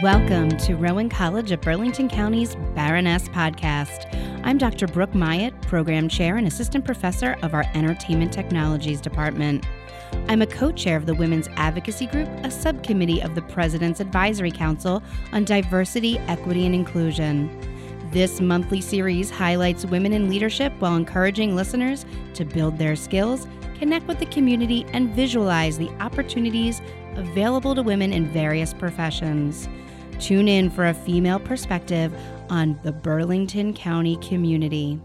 Welcome to Rowan College of Burlington County's Baroness podcast. I'm Dr. Brooke Myatt, Program Chair and Assistant Professor of our Entertainment Technologies Department. I'm a co chair of the Women's Advocacy Group, a subcommittee of the President's Advisory Council on Diversity, Equity, and Inclusion. This monthly series highlights women in leadership while encouraging listeners to build their skills, connect with the community, and visualize the opportunities available to women in various professions. Tune in for a female perspective on the Burlington County community.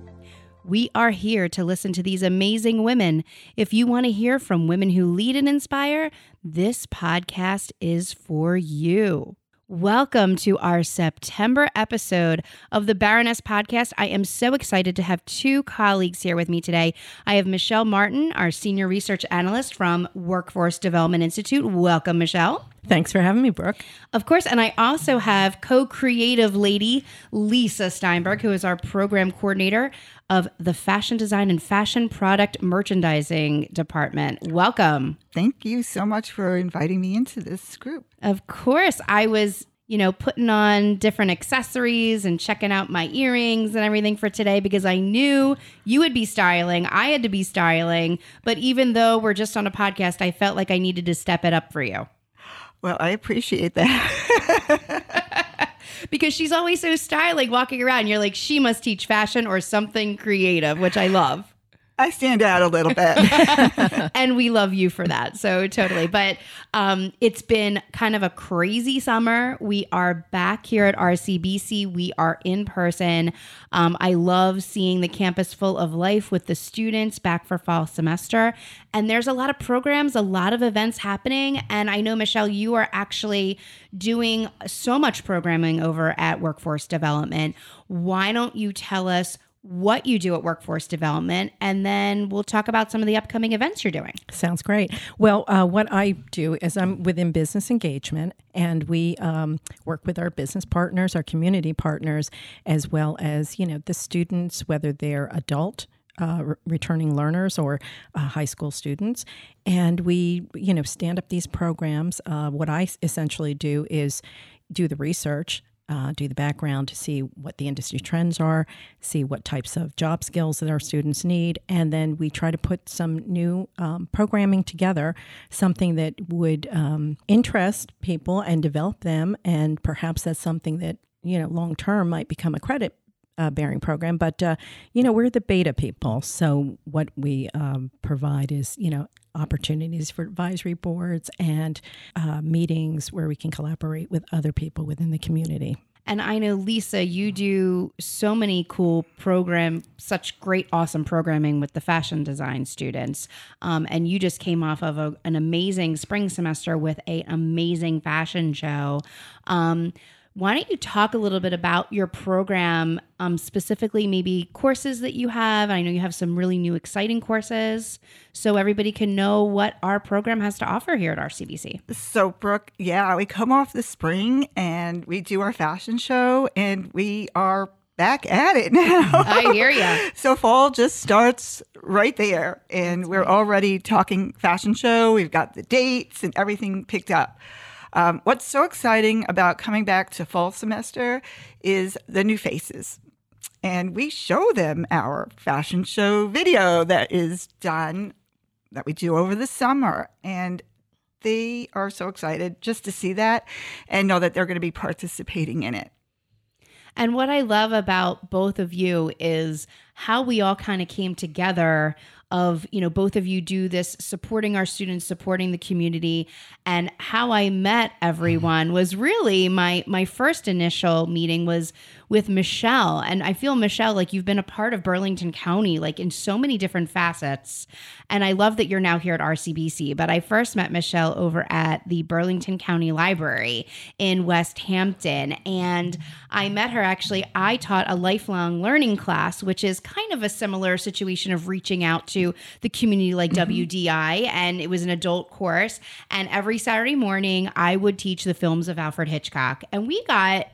We are here to listen to these amazing women. If you want to hear from women who lead and inspire, this podcast is for you. Welcome to our September episode of the Baroness Podcast. I am so excited to have two colleagues here with me today. I have Michelle Martin, our Senior Research Analyst from Workforce Development Institute. Welcome, Michelle. Thanks for having me, Brooke. Of course. And I also have co creative lady Lisa Steinberg, who is our program coordinator of the Fashion Design and Fashion Product Merchandising Department. Welcome. Thank you so much for inviting me into this group. Of course. I was you know, putting on different accessories and checking out my earrings and everything for today because I knew you would be styling. I had to be styling. But even though we're just on a podcast, I felt like I needed to step it up for you. Well, I appreciate that. because she's always so stylish walking around. You're like, she must teach fashion or something creative, which I love. I stand out a little bit. and we love you for that. So totally. But um, it's been kind of a crazy summer. We are back here at RCBC. We are in person. Um, I love seeing the campus full of life with the students back for fall semester. And there's a lot of programs, a lot of events happening. And I know, Michelle, you are actually doing so much programming over at Workforce Development. Why don't you tell us? What you do at workforce development, and then we'll talk about some of the upcoming events you're doing. Sounds great. Well, uh, what I do is I'm within business engagement, and we um, work with our business partners, our community partners, as well as you know the students, whether they're adult. Uh, re- returning learners or uh, high school students, and we, you know, stand up these programs. Uh, what I essentially do is do the research, uh, do the background to see what the industry trends are, see what types of job skills that our students need, and then we try to put some new um, programming together, something that would um, interest people and develop them, and perhaps that's something that you know long term might become a credit uh, bearing program. But, uh, you know, we're the beta people. So what we um, provide is, you know, opportunities for advisory boards and uh, meetings where we can collaborate with other people within the community. And I know Lisa, you do so many cool program, such great, awesome programming with the fashion design students. Um, and you just came off of a, an amazing spring semester with a amazing fashion show. Um, why don't you talk a little bit about your program, um, specifically maybe courses that you have? I know you have some really new, exciting courses, so everybody can know what our program has to offer here at RCBC. So, Brooke, yeah, we come off the spring and we do our fashion show, and we are back at it now. I hear you. so fall just starts right there, and That's we're already talking fashion show. We've got the dates and everything picked up. Um, what's so exciting about coming back to fall semester is the new faces. And we show them our fashion show video that is done, that we do over the summer. And they are so excited just to see that and know that they're going to be participating in it. And what I love about both of you is how we all kind of came together of you know both of you do this supporting our students supporting the community. And how i met everyone was really my my first initial meeting was with michelle. And i feel michelle like you've been a part of burlington county like in so many different facets. And i love that you're now here at rcbc but i first met michelle over at the burlington county library in Westampton. And i met her actually i taught a lifelong learning class which is kind of a similar situation of reaching out to the community like mm-hmm. WDI, and it was an adult course. And every Saturday morning, I would teach the films of Alfred Hitchcock, and we got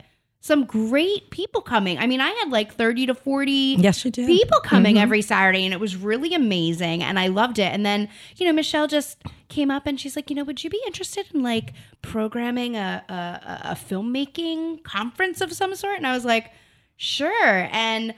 some great people coming. I mean, I had like 30 to 40 Yes, you did. people coming Mm-hmm. every Saturday, and it was really amazing. And I loved it. And then, you know, Michelle just came up and she's like, you know, would you be interested in like programming a, a, a- a filmmaking conference of some sort? And I was like, sure. And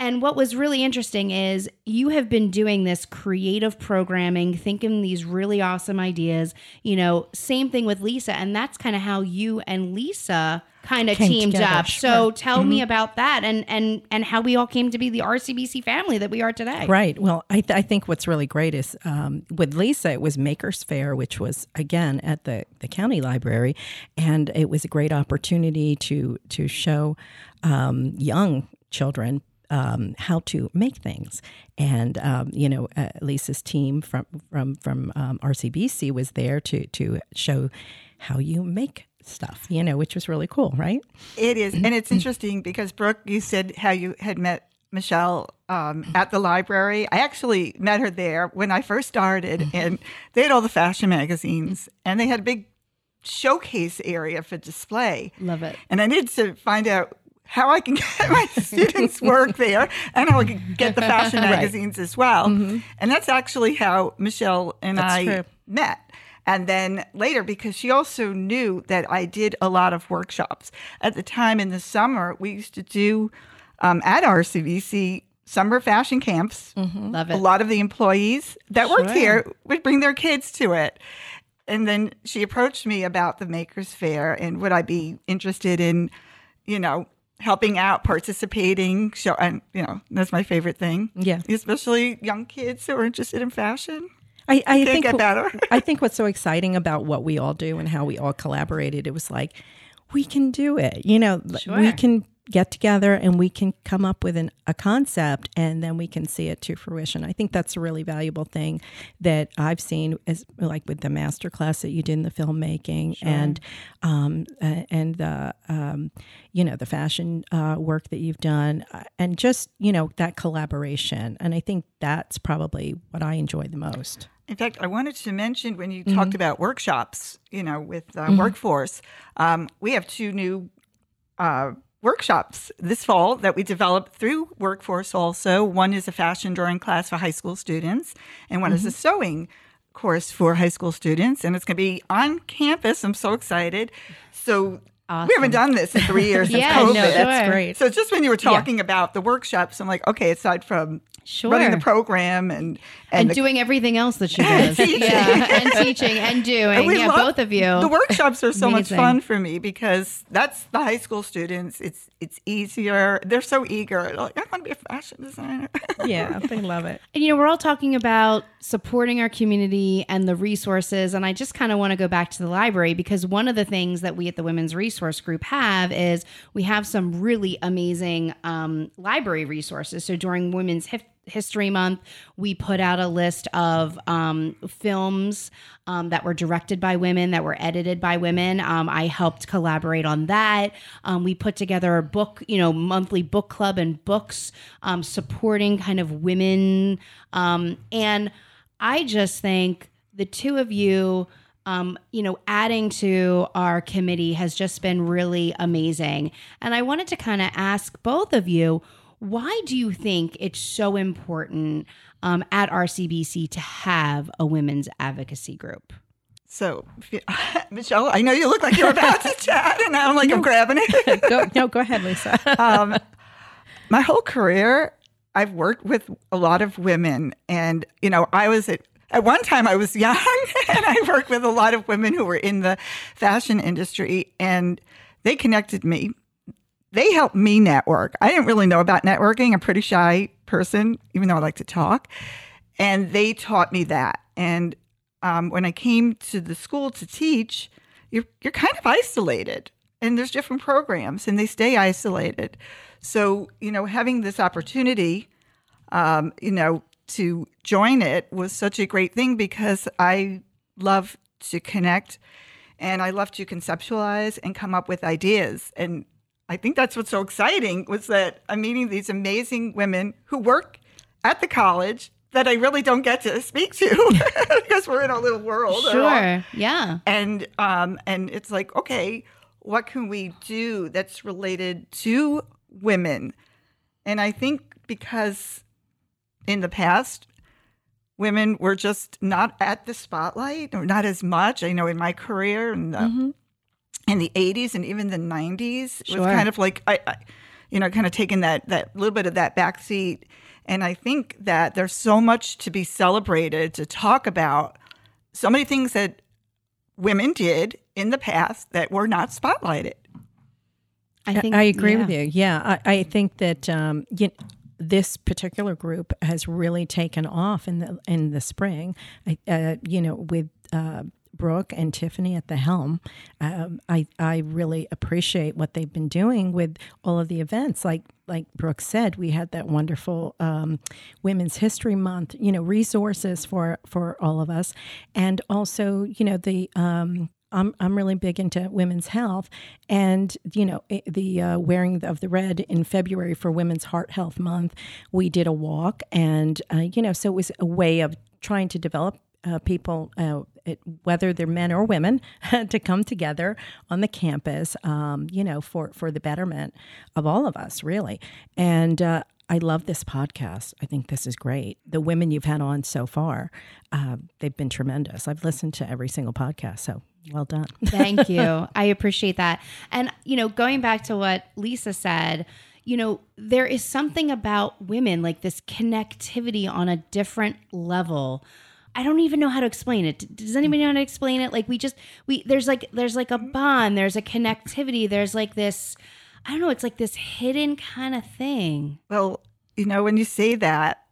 and what was really interesting is you have been doing this creative programming, thinking these really awesome ideas. You know, same thing with Lisa, and that's kind of how you and Lisa kind of teamed together, up. sure. Mm-hmm. So tell me about that and and and how we all came to be the RCBC family that we are today. Right. Well, I, th- I think what's really great is um, with Lisa, it was Makers Fair, which was again at the, the county library, and it was a great opportunity to to show um, young children. Um, how to make things, and um, you know, uh, Lisa's team from from from um, RCBC was there to to show how you make stuff. You know, which was really cool, right? It is, and it's interesting because Brooke, you said how you had met Michelle um, at the library. I actually met her there when I first started, and they had all the fashion magazines, and they had a big showcase area for display. Love it. And I needed to find out how I can get my students' work there and how I can get the fashion magazines as well. And that's actually how Michelle and That's I true. met. And then later, because she also knew that I did a lot of workshops. At the time in the summer, we used to do um, at RCBC summer fashion camps. Love it. A lot of the employees that worked here would bring their kids to it. And then she approached me about the Makers Fair and would I be interested in, you know, helping out, participating. Show, and you know, that's my favorite thing. Yeah. especially young kids who are interested in fashion. I, I Can't think get better. I think what's so exciting about what we all do and how we all collaborated, it was like we can do it. You know, l- we can get together and we can come up with an, a concept and then we can see it to fruition. I think that's a really valuable thing that I've seen as like with the master class that you did in the filmmaking and um, and the um, you know the fashion uh, work that you've done uh, and just you know that collaboration. And I think that's probably what I enjoy the most. In fact, I wanted to mention when you Mm-hmm. talked about workshops, you know, with uh, workforce, um, we have two new uh, workshops this fall that we developed through Workforce also. One is a fashion drawing class for high school students, and one is Mm-hmm. a sewing course for high school students. And it's going to be on campus. I'm so excited. So we haven't done this in three years since Yeah, COVID. no, That's Sure. great. So just when you were talking about the workshops, I'm like, okay, aside from Sure. running the program and and, the doing everything else that she does. teaching. Yeah, and teaching and doing. And yeah, both of you. The workshops are so much fun for me because that's the high school students. It's it's easier. They're so eager. Like, I want to be a fashion designer. Yeah, they love it. And, you know, we're all talking about supporting our community and the resources. And I just kind of want to go back to the library because one of the things that we at the Women's Resource Group have is we have some really amazing um, library resources. So during Women's Hif- History Month, we put out a list of um, films um, that were directed by women, that were edited by women. Um, I helped collaborate on that. Um, we put together a book, you know, monthly book club and books um, supporting kind of women. Um, and I just think the two of you. Um, you know, adding to our committee has just been really amazing. And I wanted to kind of ask both of you why do you think it's so important um, at RCBC to have a women's advocacy group? so, Michelle, I know you look like you're about to chat, and I'm like, I'm grabbing it. Go, no, go ahead, Lisa. um, my whole career, I've worked with a lot of women, and you know, I was at at one time I was young, and I worked with a lot of women who were in the fashion industry, and they connected me. They helped me network. I didn't really know about networking. I'm a pretty shy person, even though I like to talk, and they taught me that. And um, when I came to the school to teach, you're you're kind of isolated, and there's different programs, and they stay isolated. So you know, having this opportunity, um, you know, to join it was such a great thing because I love to connect, and I love to conceptualize and come up with ideas. And I think that's what's so exciting was that I'm meeting these amazing women who work at the college that I really don't get to speak to because we're in our little world. Sure. Yeah. and um and it's like okay what can we do that's related to women? And I think because in the past, women were just not at the spotlight or not as much. I know in my career in the, mm-hmm. in the 80s and even the 90s, it sure. was kind of like, I, I, you know, kind of taking that, that little bit of that back seat. And I think that there's so much to be celebrated, to talk about, so many things that women did in the past that were not spotlighted. I think I agree yeah. with you. Yeah, I, I think that um, you, this particular group has really taken off in the in the spring. I, uh, you know, with uh, Brooke and Tiffany at the helm, um, I I really appreciate what they've been doing with all of the events. Like like Brooke said, we had that wonderful um, Women's History Month. You know, resources for for all of us, and also you know the um, I'm I'm really big into women's health, and you know the uh, wearing of the red in February for Women's Heart Health Month. We did a walk, and uh, you know, so it was a way of trying to develop uh, people, uh, it, whether they're men or women, to come together on the campus, um, you know, for for the betterment of all of us, really. And uh, I love this podcast. I think this is great. The women you've had on so far, uh, they've been tremendous. I've listened to every single podcast, so well done. Thank you. I appreciate that. And, you know, going back to what Lisa said, you know, there is something about women, like this connectivity on a different level. I don't even know how to explain it. Does anybody know how to explain it? Like we just we there's like there's like a bond, there's a connectivity, there's like this I don't know, it's like this hidden kind of thing. Well, you know, when you say that,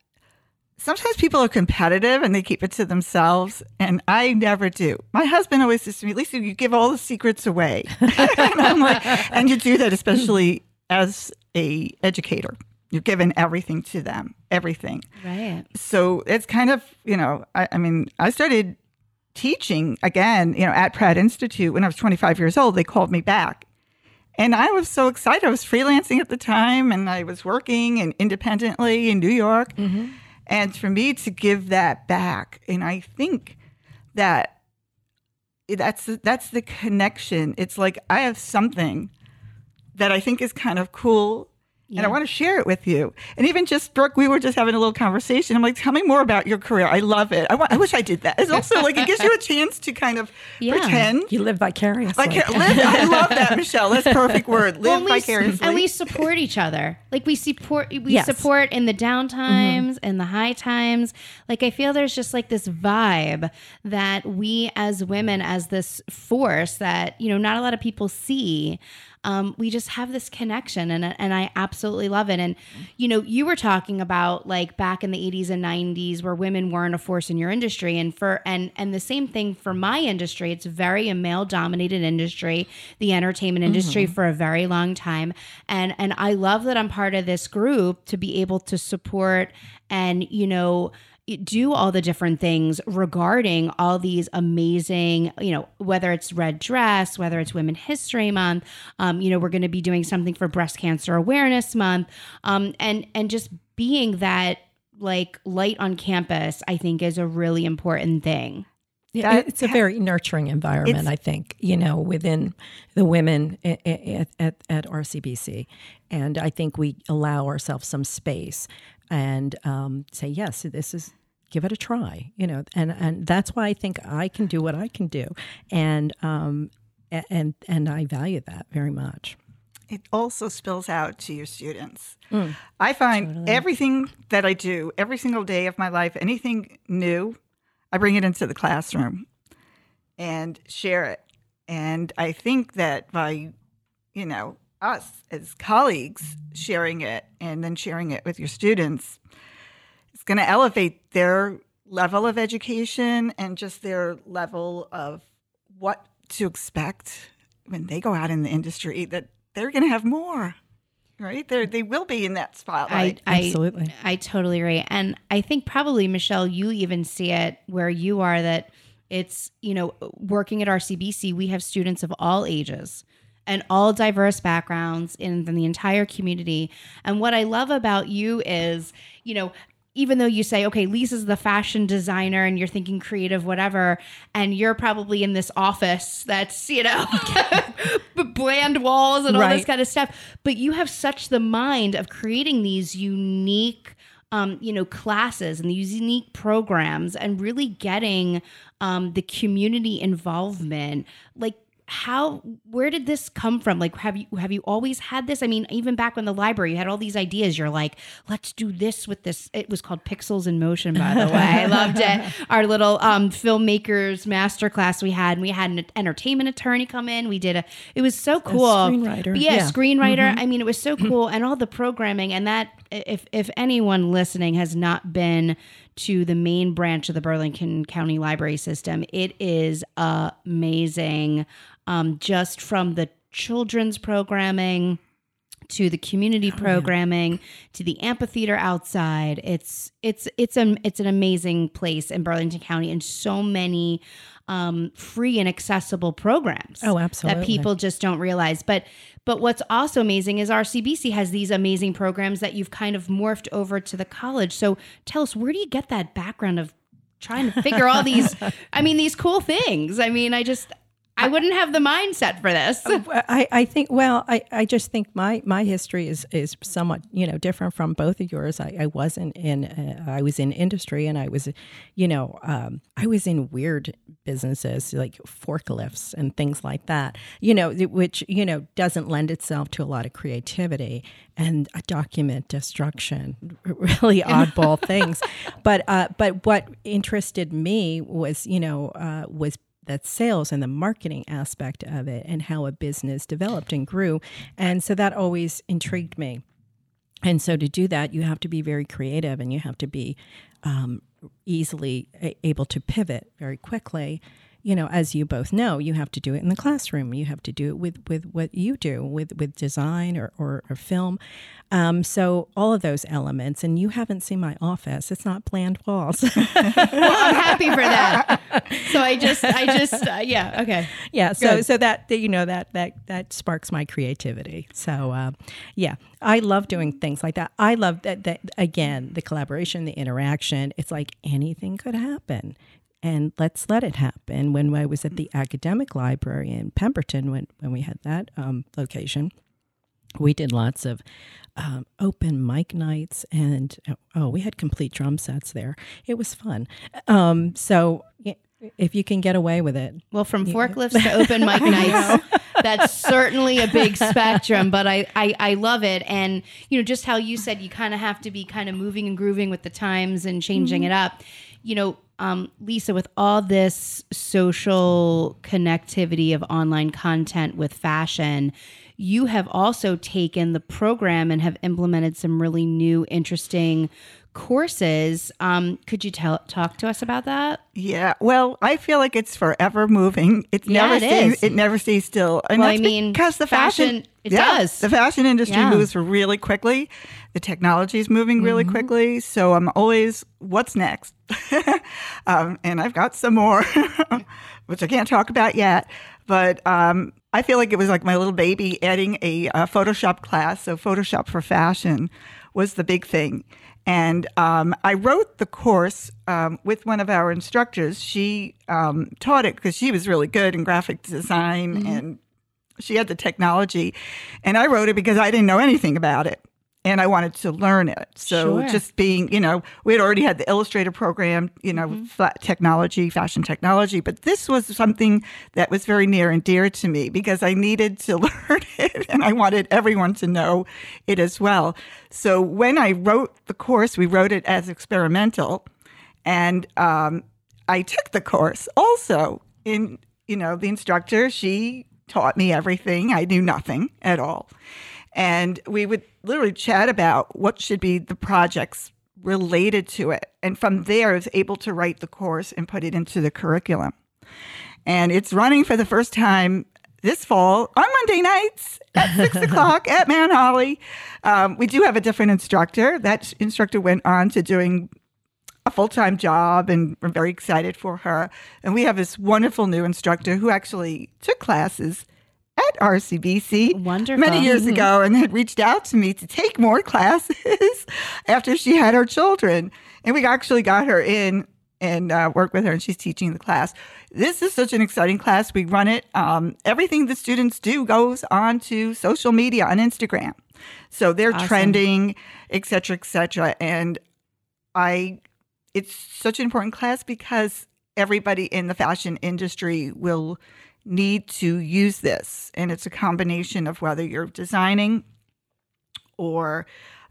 sometimes people are competitive and they keep it to themselves and i never do. My husband always says to me lisa you give all the secrets away. And i'm like and you do that especially as a educator. You're giving everything to them everything. Right. So it's kind of you know I, I mean i started teaching again you know at pratt institute when i was 25 years old. They called me back and I was so excited. I was freelancing at the time and I was working and independently in New York. Mm-hmm and for me to give that back and i think that that's that's the connection it's like i have something that i think is kind of cool yeah. and I want to share it with you. And even just Brooke, we were just having a little conversation. I'm like, tell me more about your career. I love it. I, want, I wish I did that. It's also like it gives you a chance to kind of yeah. pretend you live vicariously. Like, live, I love that, Michelle. That's a perfect word. Live well, we, vicariously, and we support each other. Like we support, we yes. support in the down times mm-hmm. and the high times. Like I feel there's just like this vibe that we as women, as this force that you know, not a lot of people see um, we just have this connection and, and I absolutely love it. And, you know, you were talking about like back in the 80s and 90s where women weren't a force in your industry. And for, and, and the same thing for my industry, it's very a male dominated industry, the entertainment industry mm-hmm. for a very long time. And, and I love that I'm part of this group to be able to support and, you know, do all the different things regarding all these amazing, you know, whether it's Red Dress, whether it's Women History Month, um, you know, we're going to be doing something for Breast Cancer Awareness Month, um, and and just being that like light on campus, I think is a really important thing. Yeah, it's a very nurturing environment, I think, you know, within the women at, at, at, RCBC. And I think we allow ourselves some space and um, say, yes, this is give it a try, you know, and, and that's why I think I can do what I can do. And, um, and, and I value that very much. It also spills out to your students. Mm, I find totally. everything that I do every single day of my life, anything new, I bring it into the classroom and share it. And I think that by, you know, us as colleagues sharing it and then sharing it with your students, going to elevate their level of education and just their level of what to expect when they go out in the industry that they're going to have more right? They they will be in that spotlight. I, I, absolutely. I totally agree. And i think probably michelle you even see it where you are that it's you know working at rcbc we have students of all ages and all diverse backgrounds in, in the entire community. And what i love about you is you know even though you say, okay, Lisa's the fashion designer and you're thinking creative, whatever, and you're probably in this office that's, you know, bland walls and all this kind of stuff. But you have such the mind of creating these unique um, you know, classes and these unique programs and really getting um, the community involvement. Like how where did this come from? Like have you have you always had this? I mean even back when the library you had all these ideas. You're like let's do this with this. It was called pixels in motion by the way. I loved it. Our little um filmmakers master class we had and we had an entertainment attorney come in. We did a it was so cool. screenwriter, yeah, yeah. screenwriter. I mean it was so cool. And all the programming and that if if anyone listening has not been to the main branch of the Burlington County Library System. It is amazing, um, just from the children's programming to the community programming to the amphitheater outside. It's it's it's an it's an amazing place in Burlington County and so many um, free and accessible programs. Oh, absolutely That people just don't realize. But but what's also amazing is RCBC has these amazing programs that you've kind of morphed over to the college. So tell us, where do you get that background of trying to figure all these? I mean, these cool things. I mean, I just I wouldn't have the mindset for this. I, I think well I, I just think my my history is is somewhat you know different from both of yours I, I wasn't in uh, I was in industry and I was you know um, I was in weird businesses like forklifts and things like that you know which you know doesn't lend itself to a lot of creativity and uh, document destruction really oddball things but uh, but what interested me was you know uh, was that sales and the marketing aspect of it and how a business developed and grew. And so that always intrigued me. And so to do that, you have to be very creative and you have to be um, easily able to pivot very quickly. You know, as you both know, you have to do it in the classroom. You have to do it with, with what you do with, with design or, or, or film. Um, so all of those elements, and you haven't seen my office. It's not bland walls. well, I'm happy for that. So I just I just uh, yeah okay. yeah so Good. so that that, you know that that that sparks my creativity so uh, yeah i love doing things like that i love that that again the collaboration the interaction it's like anything could happen and let's let it happen. When i was at the academic library in pemberton when when we had that um, location we did lots of um, open mic nights and oh we had complete drum sets there. It was fun. Um, so if you can get away with it Well, from forklifts to open mic nights, that's certainly a big spectrum, but I, I, I love it. And, you know, just how you said you kind of have to be kind of moving and grooving with the times and changing it up. You know, um, Lisa, with all this social connectivity of online content with fashion, you have also taken the program and have implemented some really new, interesting courses. Um, could you tell talk to us about that? Yeah, well, I feel like it's forever moving. It Yeah, never it stays. is. It never stays still. And Well, I mean, because the fashion, fashion- it does. The fashion industry Yeah. moves really quickly. The technology is moving really Mm-hmm. quickly. So I'm always, what's next? um, and I've got some more, which I can't talk about yet. But um, I feel like it was like my little baby adding a, uh Photoshop class. So Photoshop for fashion was the big thing. And um, I wrote the course um, with one of our instructors. She um, taught it because she was really good in graphic design and she had the technology. And I wrote it because I didn't know anything about it and I wanted to learn it. So Sure. just being, you know, we had already had the Illustrator program, you know, flat technology, fashion technology, but this was something that was very near and dear to me because I needed to learn it and I wanted everyone to know it as well. So when I wrote the course, we wrote it as experimental, and um, I took the course also. In you know, the instructor she taught me everything. I knew nothing at all. And we would literally chat about what should be the projects related to it. And from there, I was able to write the course and put it into the curriculum. And it's running for the first time this fall on Monday nights at six o'clock at Mount Holly. Um, we do have a different instructor. That instructor went on to doing a full time job, and we're very excited for her. And we have this wonderful new instructor who actually took classes at RCBC Wonderful. many years ago and had reached out to me to take more classes after she had her children. And we actually got her in and uh, work with her, and she's teaching the class. This is such an exciting class. We run it. Um, everything the students do goes on to social media on Instagram, so they're Awesome. trending, et cetera, et cetera. And I, it's such an important class because everybody in the fashion industry will need to use this, and it's a combination of whether you're designing or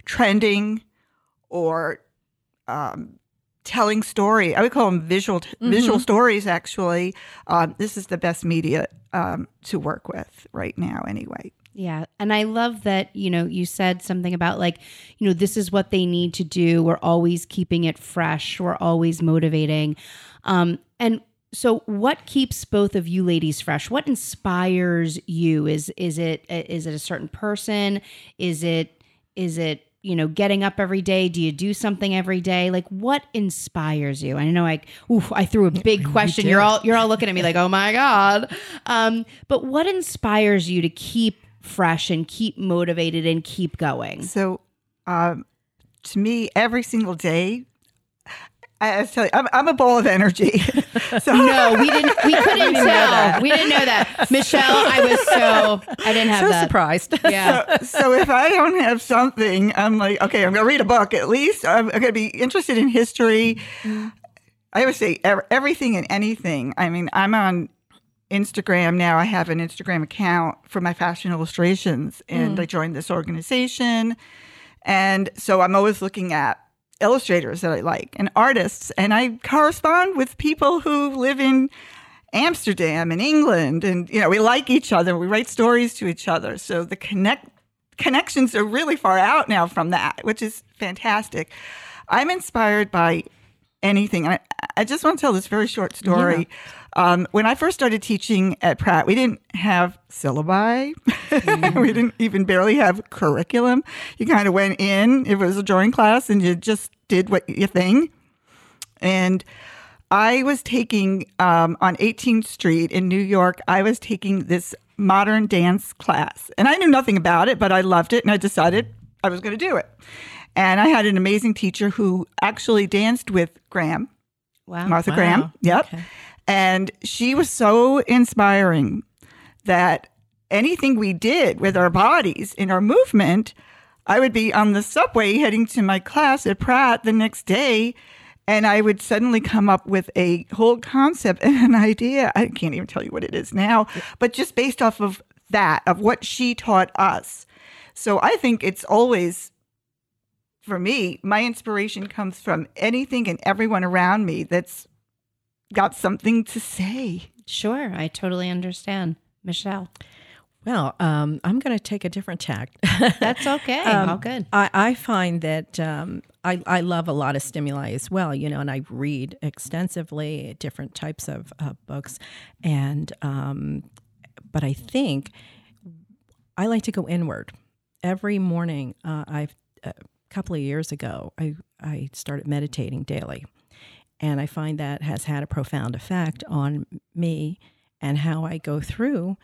trending or um, telling story. I would call them visual visual stories. Actually, um, this is the best media um, to work with right now. Anyway, Yeah. And I love that, you know, you said something about like, you know, this is what they need to do. We're always keeping it fresh. We're always motivating. Um, and so what keeps both of you ladies fresh? What inspires you? Is is it is it a certain person? Is it is it you know getting up every day do you do something every day like what inspires you i know i oof, i threw a big question did. you're all you're all looking at me like oh my god um but what inspires you to keep fresh and keep motivated and keep going so um, to me, every single day. I, I tell you, I'm, I'm a ball of energy. so no we didn't we couldn't tell we didn't know that michelle i was so i didn't have so that surprised. yeah so if I don't have something, I'm like, okay, I'm going to read a book at least. I'm, going to be interested in history. I would say ev- everything and anything. I mean, I'm on Instagram now. I have an Instagram account for my fashion illustrations, and mm. I joined this organization. And so I'm always looking at illustrators that I like and artists, and I correspond with people who live in Amsterdam and England, and you know we like each other. We write stories to each other, so the connect connections are really far out now from that, which is fantastic. I'm inspired by anything. I, I just want to tell this very short story. Um, when I first started teaching at Pratt, we didn't have syllabi. we didn't even barely have curriculum. You kind of went in, it was a drawing class, and you just did what you thing. And I was taking um, on 18th Street in New York, I was taking this modern dance class. And I knew nothing about it, but I loved it and I decided I was going to do it. And I had an amazing teacher who actually danced with Graham, wow Martha Wow. Graham. Yep. Okay. And she was so inspiring that anything we did with our bodies in our movement, I would be on the subway heading to my class at Pratt the next day. And I would suddenly come up with a whole concept and an idea. I can't even tell you what it is now, but just based off of that, of what she taught us. So I think it's always, for me, my inspiration comes from anything and everyone around me that's got something to say. sure i totally understand michelle Well, um, I'm going to take a different tack. that's okay Um, all good I, I find that um, I, I love a lot of stimuli as well, you know, and I read extensively different types of uh, books. And, um, but I think I like to go inward. Every morning, uh, I've, a couple of years ago, I, I started meditating daily. And I find that has had a profound effect on me and how I go through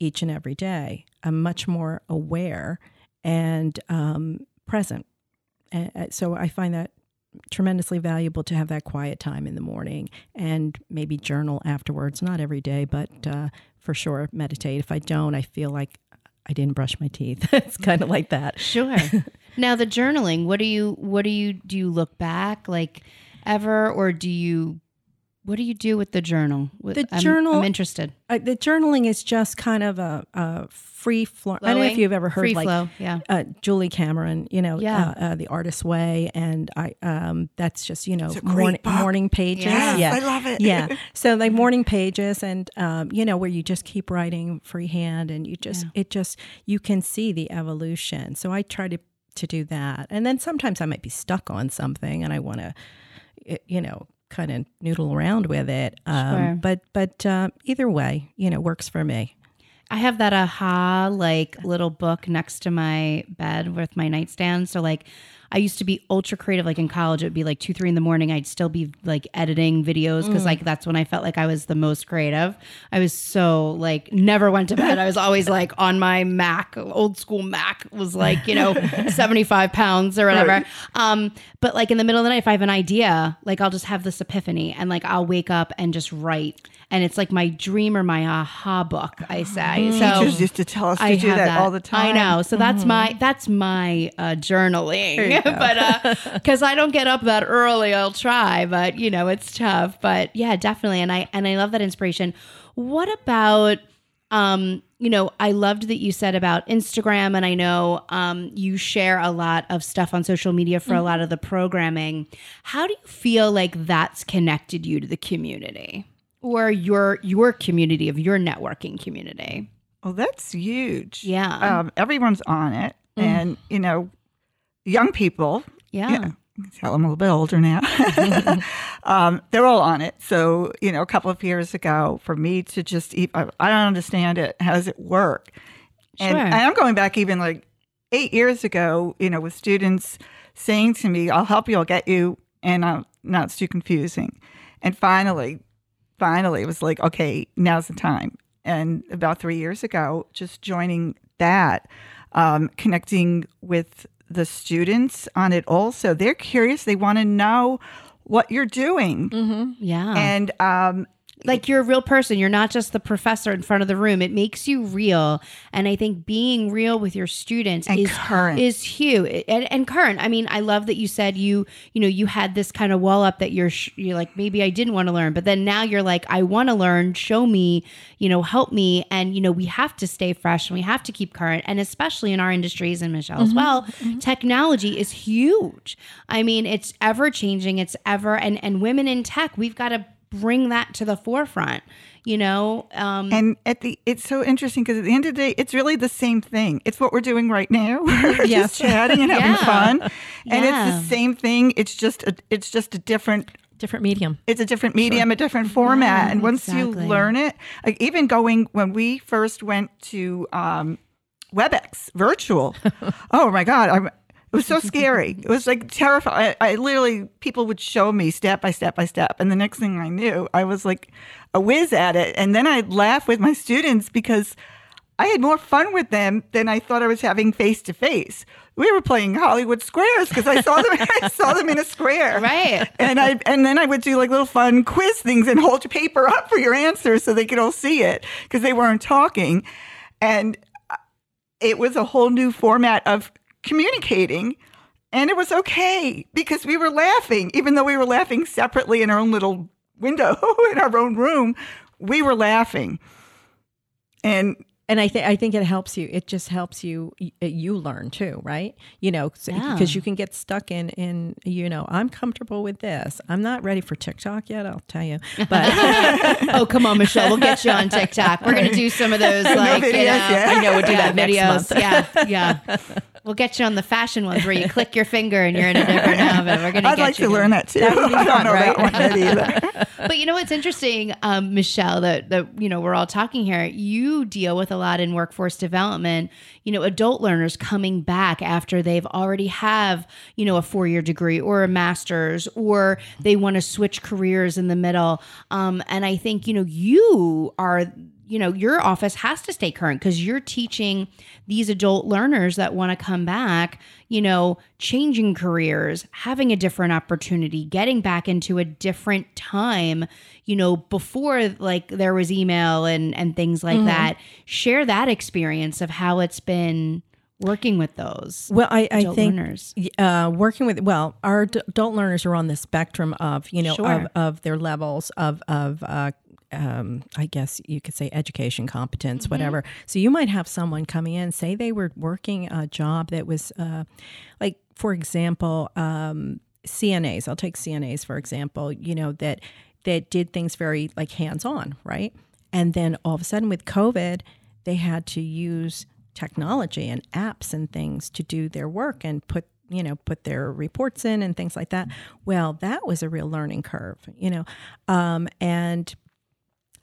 each and every day. I'm much more aware and um, present. And so I find that tremendously valuable to have that quiet time in the morning and maybe journal afterwards. Not every day, but uh, for sure meditate. If I don't, I feel like I didn't brush my teeth. it's kind of like that. Sure. now the journaling, what do you what do you do you look back like ever or do you what do you do with the journal? The I'm- journal- I'm interested. Uh, the journaling is just kind of a, a free flow. I don't know if you've ever heard Free like flow, yeah. uh, Julie Cameron, you know, Yeah. uh, uh, the artist's way, and I um, that's just you know morning, morning pages. Yes, yeah, I love it. yeah, so like morning pages, and um, you know where you just keep writing freehand, and you just it just you can see the evolution. So I try to to do that, and then sometimes I might be stuck on something, and I want to, you know. Kind of noodle around with it, um, Sure. but but uh, either way, you know, works for me. I have that aha like little book next to my bed with my nightstand. So like I used to be ultra creative. Like in college, it would be like two, three in the morning. I'd still be like editing videos because like that's when I felt like I was the most creative. I was so like never went to bed. I was always like on my Mac, old school Mac was like, you know, 75 pounds or whatever. Right. Um, but like in the middle of the night, if I have an idea, like I'll just have this epiphany and like I'll wake up and just write. And it's like my dream or my aha book, I say. So Teachers used to tell us to I do have that, all the time. I know. So that's my that's my uh, journaling. but because I don't get up that early, I'll try. But you know, it's tough. But yeah, definitely. And I and I love that inspiration. What about? Um, you know, I loved that you said about Instagram, and I know um, you share a lot of stuff on social media for a lot of the programming. How do you feel like that's connected you to the community or your your community of your networking community? Well, that's huge. Yeah. Um, everyone's on it. Mm. And, you know, young people, Yeah. yeah, tell I'm a little bit older now, um, they're all on it. So, you know, a couple of years ago, for me to just, eat, I, I don't understand it. How does it work? And, Sure. and I'm going back even like eight years ago, you know, with students saying to me, I'll help you, I'll get you, and now it's too confusing. And finally, finally, it was like, okay, now's the time. And about three years ago, just joining that, um, connecting with the students on it also. They're curious, they want to know what you're doing. Yeah. And um, like you're a real person. You're not just the professor in front of the room. It makes you real. And I think being real with your students And is current. is huge. And, and current. I mean, I love that you said you, you know, you had this kind of wall up that you're, sh- you're like, maybe I didn't want to learn, but then now you're like, I want to learn, show me, you know, help me. And, you know, we have to stay fresh and we have to keep current. And especially in our industries and Michelle as mm-hmm. well, mm-hmm. technology is huge. I mean, it's ever changing. It's ever, and, and women in tech, we've got to bring that to the forefront you know um and at the it's so interesting because at the end of the day, it's really the same thing. It's what we're doing right now. We're Yes. just chatting and having Yeah. fun, and Yeah. it's the same thing. It's just a, it's just a different Different medium. it's a different medium, a different format. Yeah, and once exactly. you learn it, like even going when we first went to um, WebEx virtual, oh my God, I'm, it was so scary. It was like terrifying. I, I literally, people would show me step by step by step. And the next thing I knew, I was like a whiz at it. And then I'd laugh with my students because I had more fun with them than I thought I was having face to face. We were playing Hollywood squares because I saw them. I saw them in a square, Right. And I and then I would do like little fun quiz things and hold your paper up for your answers so they could all see it because they weren't talking, and uh, it was a whole new format of communicating. And it was okay because we were laughing, even though we were laughing separately in our own little window in our own room. We were laughing, and and I think I think it helps you. It just helps you. You learn too, right? You know, because Yeah. you can get stuck in in you know. I'm comfortable with this. I'm not ready for TikTok yet. I'll tell you, but oh come on michelle we'll get you on tiktok we're gonna do some of those like you know, videos, yeah. I know we'll do yeah, that next videos month. yeah yeah we'll get you on the fashion ones where you click your finger and you're in a different outfit we're gonna I'd get like you to learn that too. That would be I don't fun, know that right? one yet either. but you know what's interesting, um, Michelle, that that you know we're all talking here. You deal with a lot in workforce development. You know, adult learners coming back after they've already have you know a four year degree or a master's, or they want to switch careers in the middle. Um, and I think you know you are you know your office has to stay current because you're teaching these adult learners that want to come back you know changing careers having a different opportunity getting back into a different time you know before like there was email and and things like that. Share that experience of how it's been working with those Well, I, I adult think learners. uh, working with well, our adult learners are on the spectrum of you know Sure. of, of their levels of of uh, um, I guess you could say education competence, whatever. So you might have someone coming in, say they were working a job that was uh, like, for example, um, CNAs. I'll take CNAs for example. You know that that did things very like hands on, right? And then all of a sudden with COVID, they had to use technology and apps and things to do their work and put you know put their reports in and things like that well that was a real learning curve you know um, and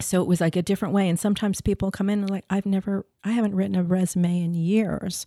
so it was like a different way. And sometimes people come in and like, I've never, I haven't written a resume in years.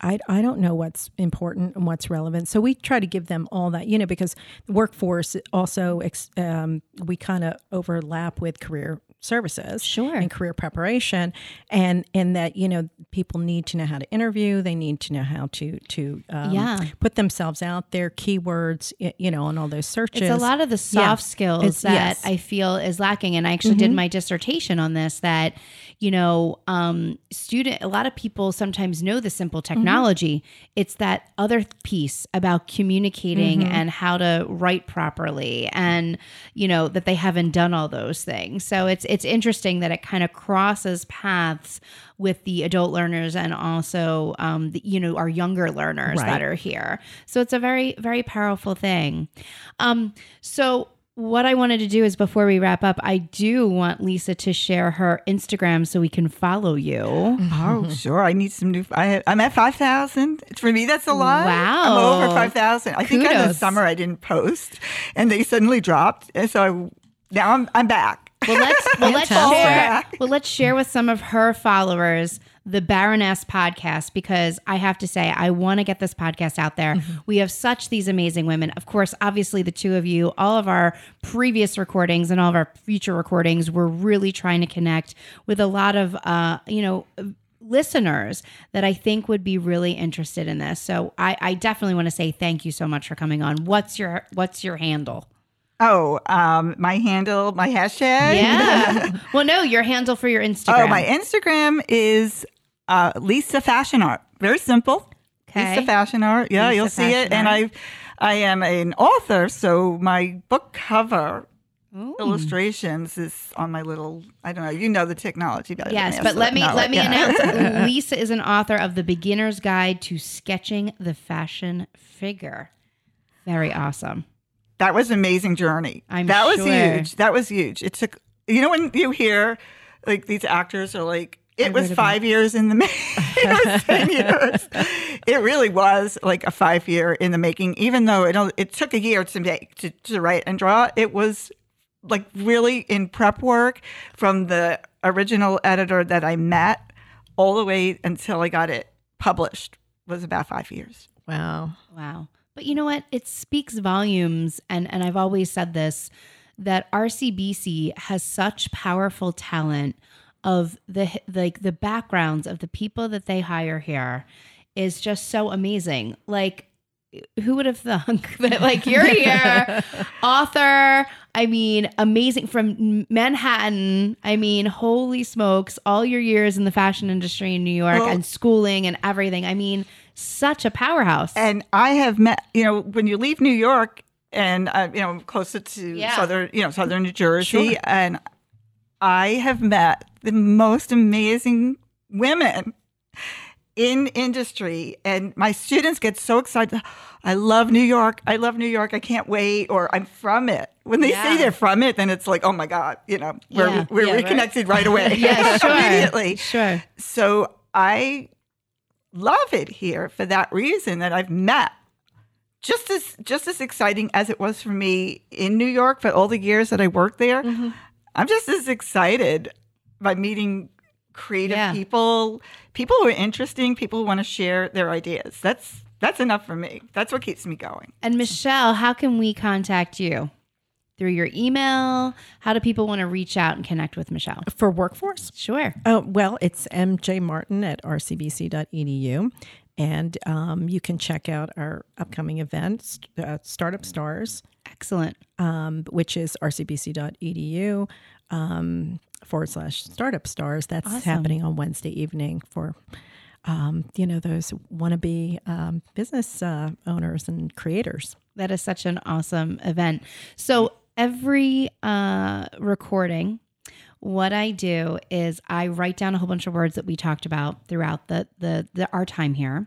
I, I don't know what's important and what's relevant. So we try to give them all that, you know, because workforce also, um, we kind of overlap with career services Sure. and career preparation and and that you know people need to know how to interview they need to know how to to um, Yeah. put themselves out there keywords you know on all those searches It's a lot of the soft Yeah. skills It's- that yes. Mm-hmm. I feel is lacking. And I actually did my dissertation on this that, you know, um, student, a lot of people sometimes know the simple Mm-hmm. technology. It's that other piece about communicating Mm-hmm. and how to write properly and, you know, that they haven't done all those things. So it's, it's interesting that it kind of crosses paths with the adult learners and also, um, the, you know, our younger learners Right. that are here. So it's a very, very powerful thing. Um, so what I wanted to do is before we wrap up, I do want Lisa to share her Instagram so we can follow you. Oh, sure. I need some new. I, I'm at 5,000. For me, that's a lot. Wow. I'm over 5,000. I think in the Kudos. summer I didn't post and they suddenly dropped. And so I, now I'm, I'm back. Well, let's well, let's Fantastic. share. Well, let's share with some of her followers the Baroness podcast because I have to say I want to get this podcast out there. We have such these amazing women. Of course, obviously the two of you, all of our previous recordings and all of our future recordings, we're really trying to connect with a lot of uh, you know listeners that I think would be really interested in this. So I, I definitely want to say thank you so much for coming on. What's your what's your handle? Oh, um, my handle, my hashtag. Yeah. well, no, your handle for your Instagram. Oh, my Instagram is uh, Lisa Fashion Art. Very simple. Okay. Lisa Fashion Art. Yeah, Lisa you'll see it. And I, I am an author, so my book cover Ooh. illustrations is on my little. I don't know. You know the technology better. Yes, but let me let me announce Lisa is an author of The Beginner's Guide to Sketching the Fashion Figure. Very awesome. That was an amazing journey. I'm that was sure. huge. That was huge. It took. You know when you hear like these actors are like. It was five years in the making. it was ten years. It really was like a five year in the making. Even though it it took a year to make to, to write and draw, it was like really in prep work from the original editor that I met all the way until I got it published was about five years. wow Wow. But you know what? It speaks volumes and and I've always said this that RCBC has such powerful talent of the like the backgrounds of the people that they hire here is just so amazing. Like who would have thunk that like you're here author i mean amazing from manhattan i mean holy smokes all your years in the fashion industry in new york Well- and schooling and everything i mean such a powerhouse And I have met, you know, when you leave New York and, uh, you know, closer to Yeah. southern, you know, southern New Jersey, Sure. and I have met the most amazing women in industry. And my students get so excited. I love New York. I love New York. I can't wait. Or I'm from it. When they Yeah. say they're from it, then it's like, oh my God, you know, we're, Yeah. we're Yeah, right. reconnected right away. yeah sure Immediately. sure So I love it here for that reason that I've met just as just as exciting as it was for me in New York for all the years that I worked there. Mm-hmm. I'm just as excited by meeting creative Yeah. people, people who are interesting, people who want to share their ideas. That's that's enough for me. That's what keeps me going. and michelle how can we contact you through your email how do people want to reach out and connect with michelle for workforce sure Oh, well, it's MJ Martin at rcbc.edu. And um, you can check out our upcoming event, uh, Startup Stars, excellent um, which is rcbc.edu um, forward slash startup stars. That's Awesome. happening on Wednesday evening for, um, you know, those wannabe um, business uh, owners and creators. That is such an awesome event. So every uh, recording, what I do is I write down a whole bunch of words that we talked about throughout the the, the our time here,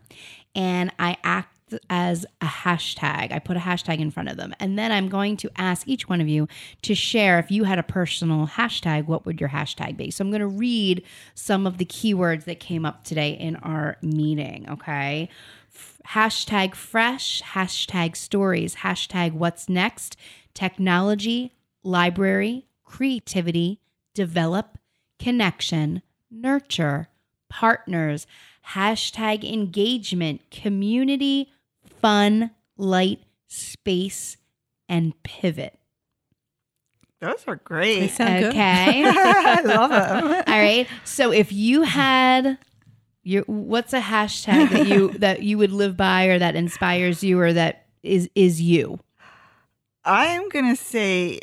and I act as a hashtag. I put a hashtag in front of them, and then I'm going to ask each one of you to share if you had a personal hashtag. What would your hashtag be? So I'm going to read some of the keywords that came up today in our meeting. Okay hashtag fresh, hashtag stories, hashtag what's next, technology, library, creativity, develop connection, nurture, partners, hashtag engagement, community, fun, light, space, and pivot. Those are great. They sound good. Okay. I love them. All right. So if you had your what's a hashtag that you that you would live by or that inspires you or that is is you? I'm going to say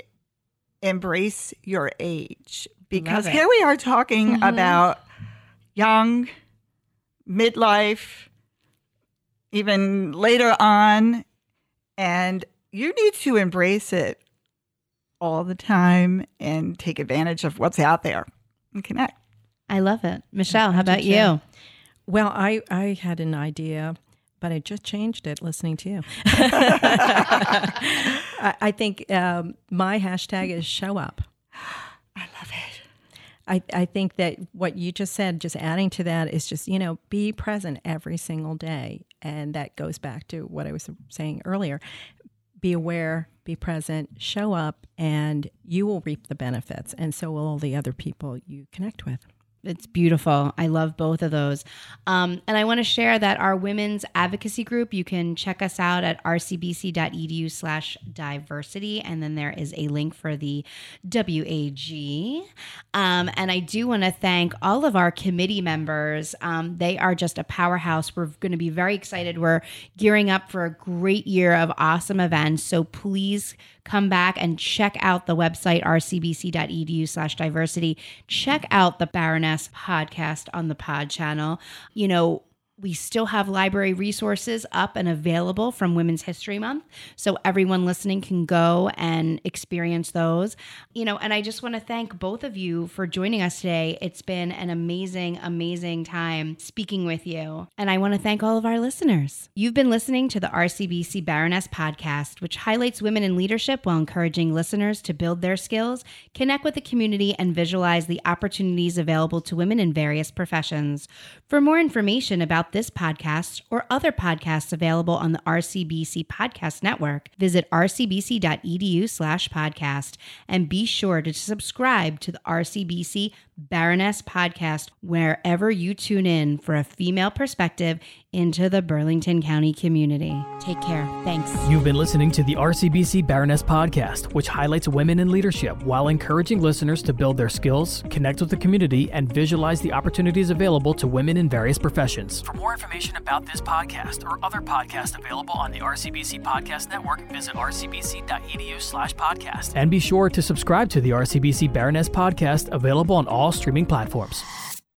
embrace your age because here we are talking Mhm. about young, midlife, even later on. And you need to embrace it all the time and take advantage of what's out there and connect. I love it. Michelle, how about you? Well, I, I had an idea, but I just changed it listening to you. I, I think um, my hashtag is show up. I love it. I, I think that what you just said, just adding to that, is just, you know, be present every single day. And that goes back to what I was saying earlier. Be aware, be present, show up, and you will reap the benefits. And so will all the other people you connect with. It's beautiful. I love both of those. Um, and I want to share that our women's advocacy group, you can check us out at rcbc.edu slash diversity. And then there is a link for the WAG. Um, and I do want to thank all of our committee members. Um, they are just a powerhouse. We're going to be very excited. We're gearing up for a great year of awesome events. So please come back and check out the website rcbc.edu slash diversity. Check out the baroness podcast on the pod channel. You know we still have library resources up and available from Women's History Month. So everyone listening can go and experience those. You know, and I just want to thank both of you for joining us today. It's been an amazing, amazing time speaking with you. And I want to thank all of our listeners. You've been listening to the RCBC Baroness podcast, which highlights women in leadership while encouraging listeners to build their skills, connect with the community, and visualize the opportunities available to women in various professions. For more information about this podcast or other podcasts available on the RCBC Podcast Network, visit rcbc.edu slash podcast. And be sure to subscribe to the RCBC Baroness podcast wherever you tune in for a female perspective into the Burlington County community. Take care. Thanks. You've been listening to the RCBC Baroness podcast, which highlights women in leadership while encouraging listeners to build their skills, connect with the community, and visualize the opportunities available to women in various professions. For more information about this podcast or other podcasts available on the RCBC Podcast Network, visit rcbc.edu slash podcast. And be sure to subscribe to the RCBC Baroness podcast, available on all streaming platforms.